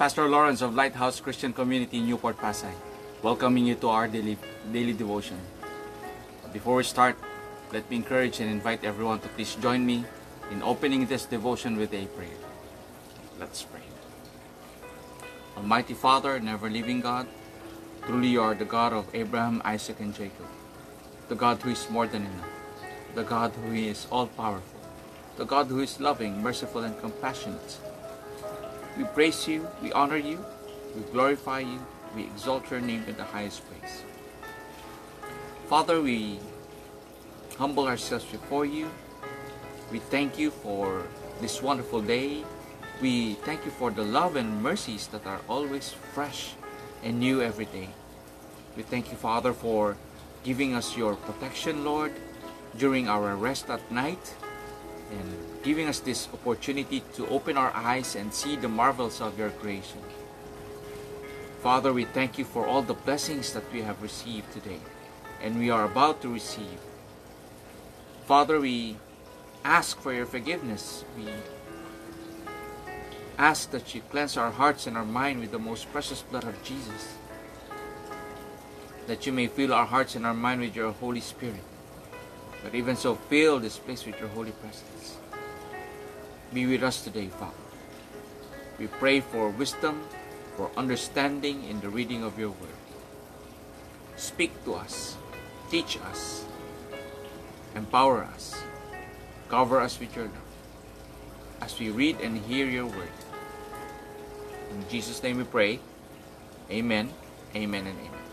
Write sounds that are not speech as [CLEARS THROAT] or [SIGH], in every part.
Pastor Lawrence of Lighthouse Christian Community in Newport, Pasay, welcoming you to our daily, daily devotion. Before we start, let me encourage and invite everyone to please join me in opening this devotion with a prayer. Let's pray. Almighty Father, never living God, truly you are the God of Abraham, Isaac, and Jacob, the God who is more than enough, the God who is all powerful, the God who is loving, merciful, and compassionate. We praise you, we honor you, we glorify you, we exalt your name in the highest praise. Father, we humble ourselves before you. We thank you for this wonderful day. We thank you for the love and mercies that are always fresh and new every day. We thank you, Father, for giving us your protection, Lord, during our rest at night and giving us this opportunity to open our eyes and see the marvels of your creation. Father, we thank you for all the blessings that we have received today and we are about to receive. Father, we ask for your forgiveness. We ask that you cleanse our hearts and our mind with the most precious blood of Jesus. That you may fill our hearts and our mind with your Holy Spirit. But even so, fill this place with your holy presence. Be with us today, Father. We pray for wisdom, for understanding in the reading of your word. Speak to us, teach us, empower us, cover us with your love as we read and hear your word. In Jesus' name we pray. Amen, amen, and amen.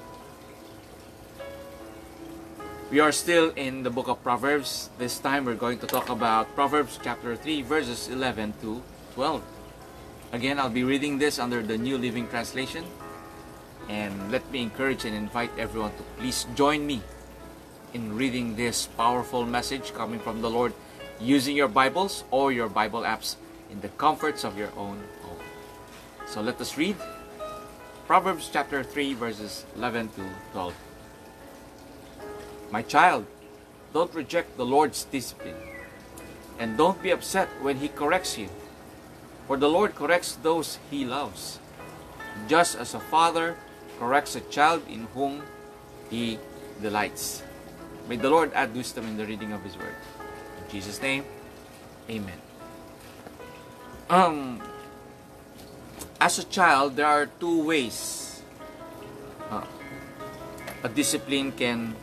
We are still in the book of Proverbs. This time we're going to talk about Proverbs chapter 3, verses 11 to 12. Again, I'll be reading this under the New Living Translation. And let me encourage and invite everyone to please join me in reading this powerful message coming from the Lord using your Bibles or your Bible apps in the comforts of your own home. So let us read Proverbs chapter 3, verses 11 to 12. My child, don't reject the Lord's discipline, and don't be upset when He corrects you, for the Lord corrects those He loves, just as a father corrects a child in whom He delights. May the Lord add wisdom in the reading of His Word. In Jesus' name, Amen. Um, as a child, there are two ways uh, a discipline can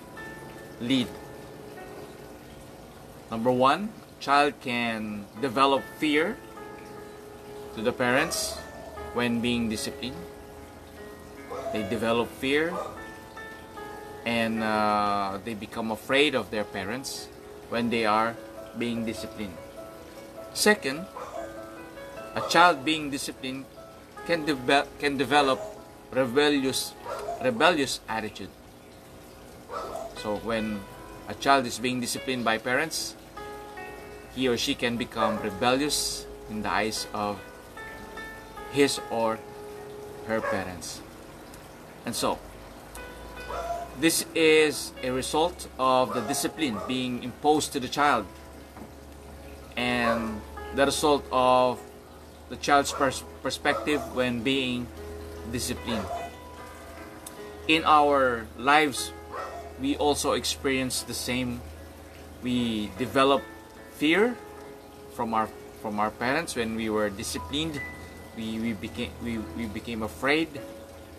lead. Number one, child can develop fear to the parents when being disciplined. They develop fear and uh, they become afraid of their parents when they are being disciplined. Second, a child being disciplined can, deve- can develop rebellious rebellious attitude. So when a child is being disciplined by parents, he or she can become rebellious in the eyes of his or her parents. And so, this is a result of the discipline being imposed to the child and the result of the child's pers- perspective when being disciplined. In our lives, we also experience the same. We develop fear from our from our parents when we were disciplined. We, we became we, we became afraid.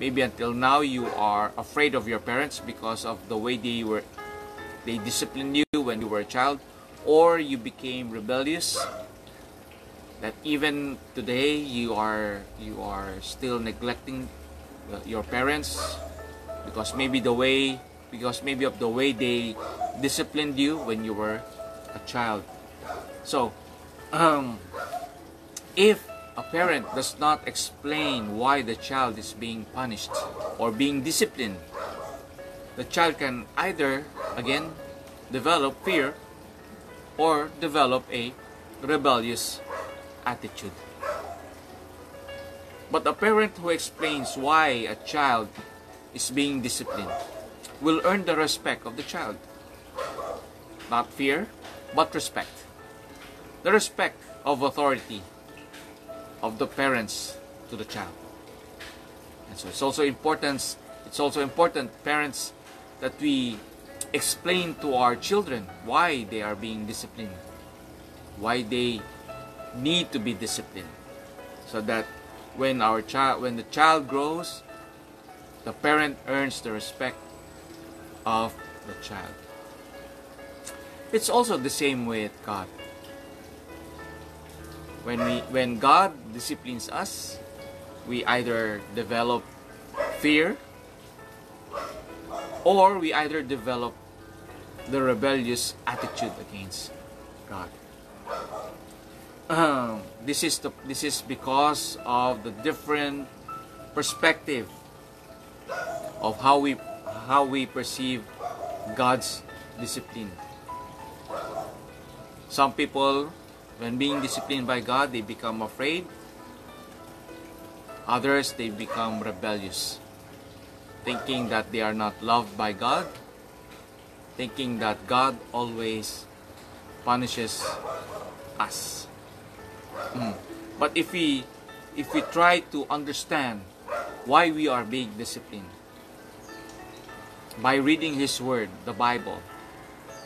Maybe until now you are afraid of your parents because of the way they were they disciplined you when you were a child, or you became rebellious. That even today you are you are still neglecting uh, your parents because maybe the way because maybe of the way they disciplined you when you were a child. So, um, if a parent does not explain why the child is being punished or being disciplined, the child can either, again, develop fear or develop a rebellious attitude. But a parent who explains why a child is being disciplined will earn the respect of the child. Not fear, but respect. The respect of authority of the parents to the child. And so it's also important it's also important parents that we explain to our children why they are being disciplined. Why they need to be disciplined. So that when our child when the child grows, the parent earns the respect of the child. It's also the same with God. When we when God disciplines us, we either develop fear or we either develop the rebellious attitude against God. Um, this is the this is because of the different perspective of how we how we perceive God's discipline. Some people, when being disciplined by God, they become afraid. Others, they become rebellious, thinking that they are not loved by God, thinking that God always punishes us. Mm. But if we if we try to understand why we are being disciplined by reading his word, the Bible,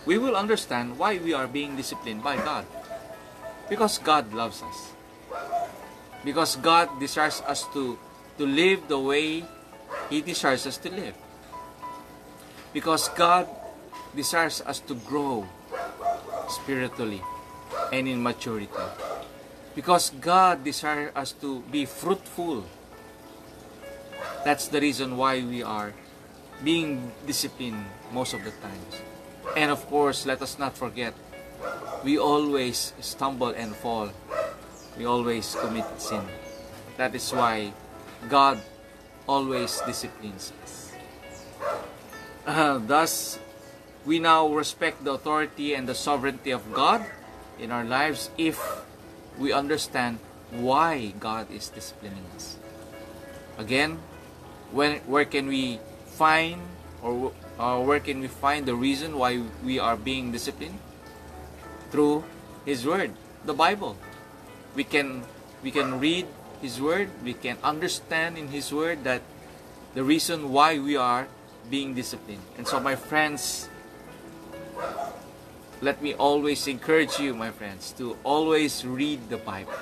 we will understand why we are being disciplined by God. Because God loves us. Because God desires us to, to live the way He desires us to live. Because God desires us to grow spiritually and in maturity. Because God desires us to be fruitful. That's the reason why we are being disciplined most of the times. And of course, let us not forget, we always stumble and fall. We always commit sin. That is why God always disciplines us. Uh, thus, we now respect the authority and the sovereignty of God in our lives if we understand why God is disciplining us. Again, when, where can we find or uh, where can we find the reason why we are being disciplined? Through His Word, the Bible. We can we can read His Word. We can understand in His Word that the reason why we are being disciplined. And so, my friends, let me always encourage you, my friends, to always read the Bible,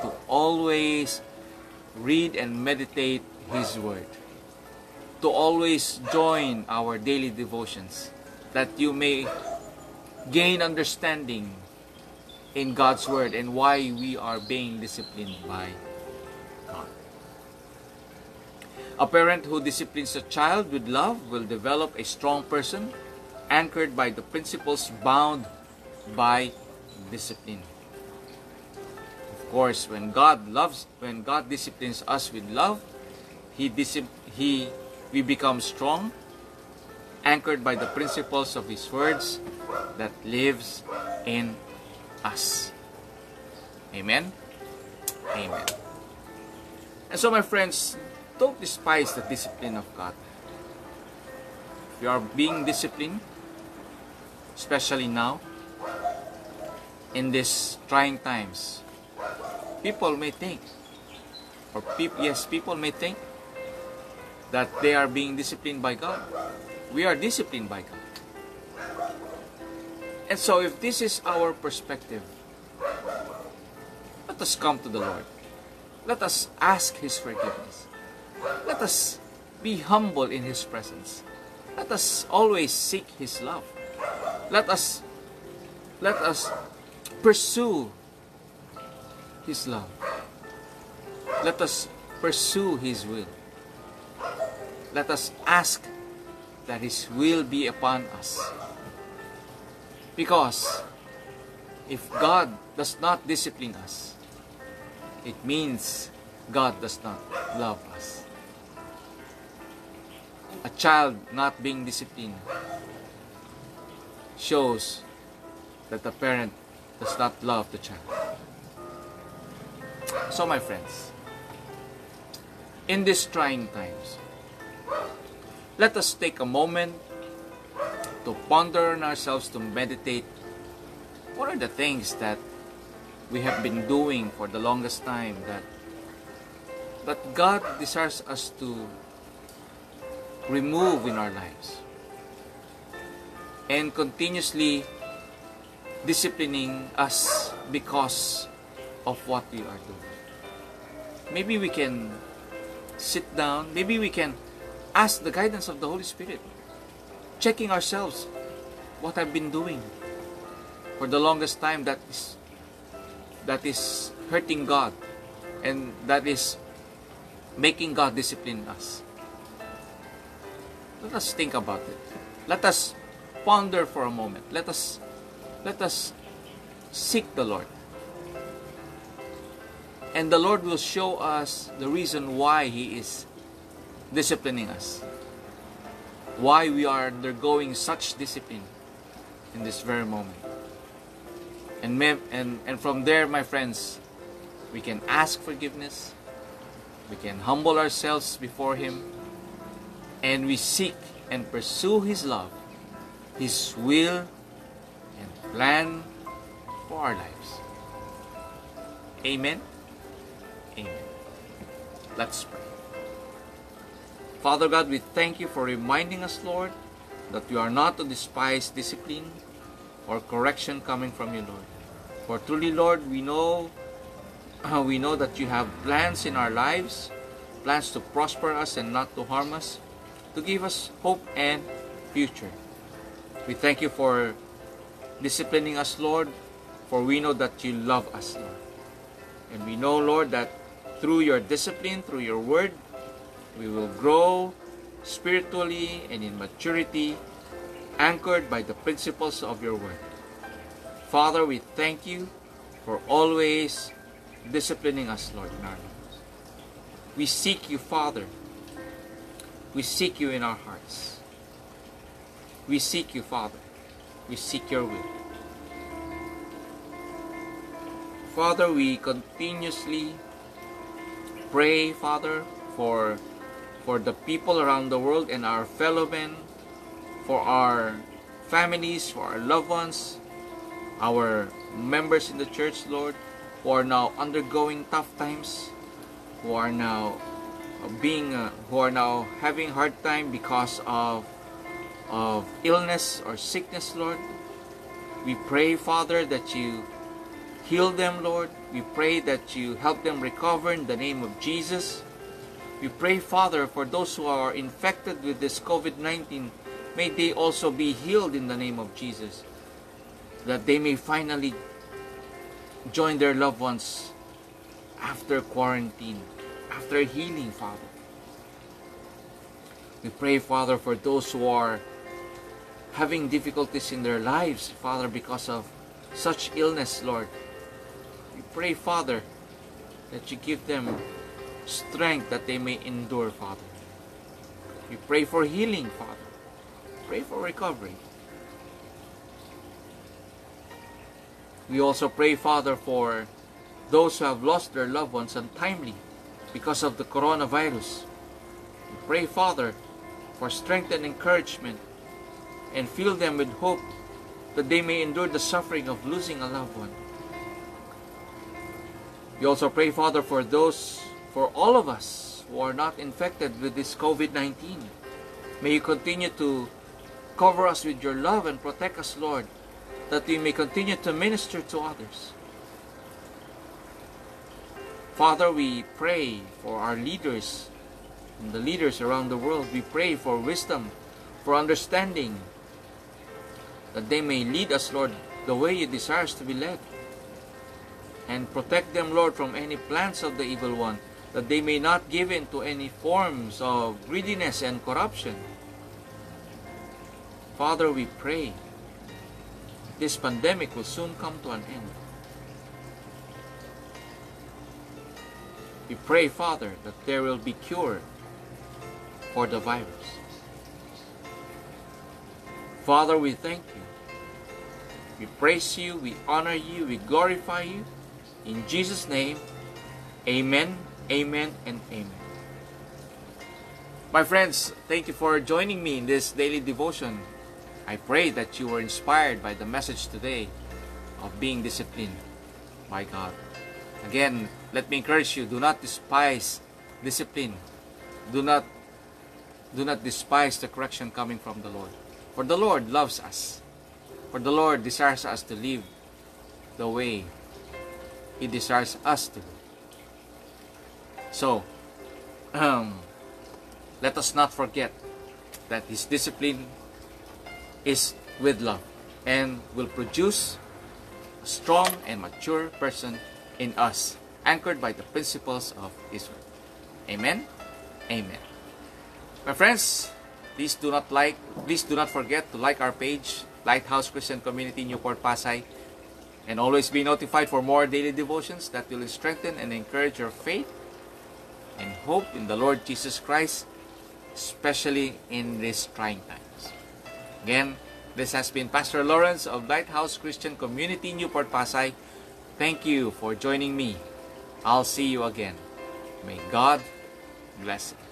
to always read and meditate His Word to always join our daily devotions that you may gain understanding in God's Word and why we are being disciplined by God. A parent who disciplines a child with love will develop a strong person anchored by the principles bound by discipline. Of course, when God loves, when God disciplines us with love, He, he we become strong, anchored by the principles of His words that lives in us. Amen? Amen. And so, my friends, don't despise the discipline of God. If you are being disciplined, especially now, in these trying times, people may think, or pe- yes, people may think that they are being disciplined by God. We are disciplined by God. And so, if this is our perspective, let us come to the Lord. Let us ask His forgiveness. Let us be humble in His presence. Let us always seek His love. Let us let us pursue His love. Let us pursue His will let us ask that His will be upon us. Because if God does not discipline us, it means God does not love us. A child not being disciplined shows that the parent does not love the child. So, my friends, in these trying times, let us take a moment to ponder on ourselves, to meditate. What are the things that we have been doing for the longest time that that God desires us to remove in our lives and continuously disciplining us because of what we are doing. Maybe we can sit down, maybe we can ask the guidance of the Holy Spirit, checking ourselves what I've been doing for the longest time that is that is hurting God and that is making God discipline us. Let us think about it. Let us ponder for a moment. Let us let us seek the Lord. And the Lord will show us the reason why He is disciplining us. Why we are undergoing such discipline in this very moment. And, and, and from there, my friends, we can ask forgiveness, we can humble ourselves before Him, and we seek and pursue His love, His will, and plan for our lives. Amen. Amen. Let's pray. Father God, we thank you for reminding us, Lord, that we are not to despise discipline or correction coming from you, Lord. For truly, Lord, we know [CLEARS THROAT] we know that you have plans in our lives, plans to prosper us and not to harm us, to give us hope and future. We thank you for disciplining us, Lord, for we know that you love us, Lord. And we know, Lord, that through your discipline, through your word, we will grow spiritually and in maturity, anchored by the principles of your word. Father, we thank you for always disciplining us, Lord, in our lives. We seek you, Father. We seek you in our hearts. We seek you, Father. We seek your will. Father, we continuously pray, Father, for for the people around the world and our fellow men, for our families, for our loved ones, our members in the church, Lord, who are now undergoing tough times, who are now being, uh, who are now having hard time because of of illness or sickness, Lord. We pray, Father, that you heal them, Lord. We pray that you help them recover in the name of Jesus. We pray, Father, for those who are infected with this COVID 19, may they also be healed in the name of Jesus. That they may finally join their loved ones after quarantine, after healing, Father. We pray, Father, for those who are having difficulties in their lives, Father, because of such illness, Lord. We pray, Father, that you give them strength that they may endure, Father. We pray for healing, Father. Pray for recovery. We also pray, Father, for those who have lost their loved ones untimely because of the coronavirus. We pray, Father, for strength and encouragement and fill them with hope that they may endure the suffering of losing a loved one. We also pray, Father, for those, for all of us who are not infected with this COVID 19. May you continue to cover us with your love and protect us, Lord, that we may continue to minister to others. Father, we pray for our leaders and the leaders around the world. We pray for wisdom, for understanding, that they may lead us, Lord, the way you desire us to be led. And protect them, Lord, from any plans of the evil one, that they may not give in to any forms of greediness and corruption. Father, we pray this pandemic will soon come to an end. We pray, Father, that there will be cure for the virus. Father, we thank you. We praise you, we honor you, we glorify you. In Jesus' name, amen, amen, and amen. My friends, thank you for joining me in this daily devotion. I pray that you were inspired by the message today of being disciplined by God. Again, let me encourage you do not despise discipline. Do not do not despise the correction coming from the Lord. For the Lord loves us. For the Lord desires us to live the way He desires us to live. So, um, let us not forget that His discipline is with love and will produce a strong and mature person in us, anchored by the principles of word. Amen. Amen. My friends, please do not like, please do not forget to like our page, Lighthouse Christian Community Newport Pasay, and always be notified for more daily devotions that will strengthen and encourage your faith and hope in the Lord Jesus Christ, especially in these trying times. Again, this has been Pastor Lawrence of Lighthouse Christian Community Newport Pasay. Thank you for joining me. I'll see you again. May God bless you.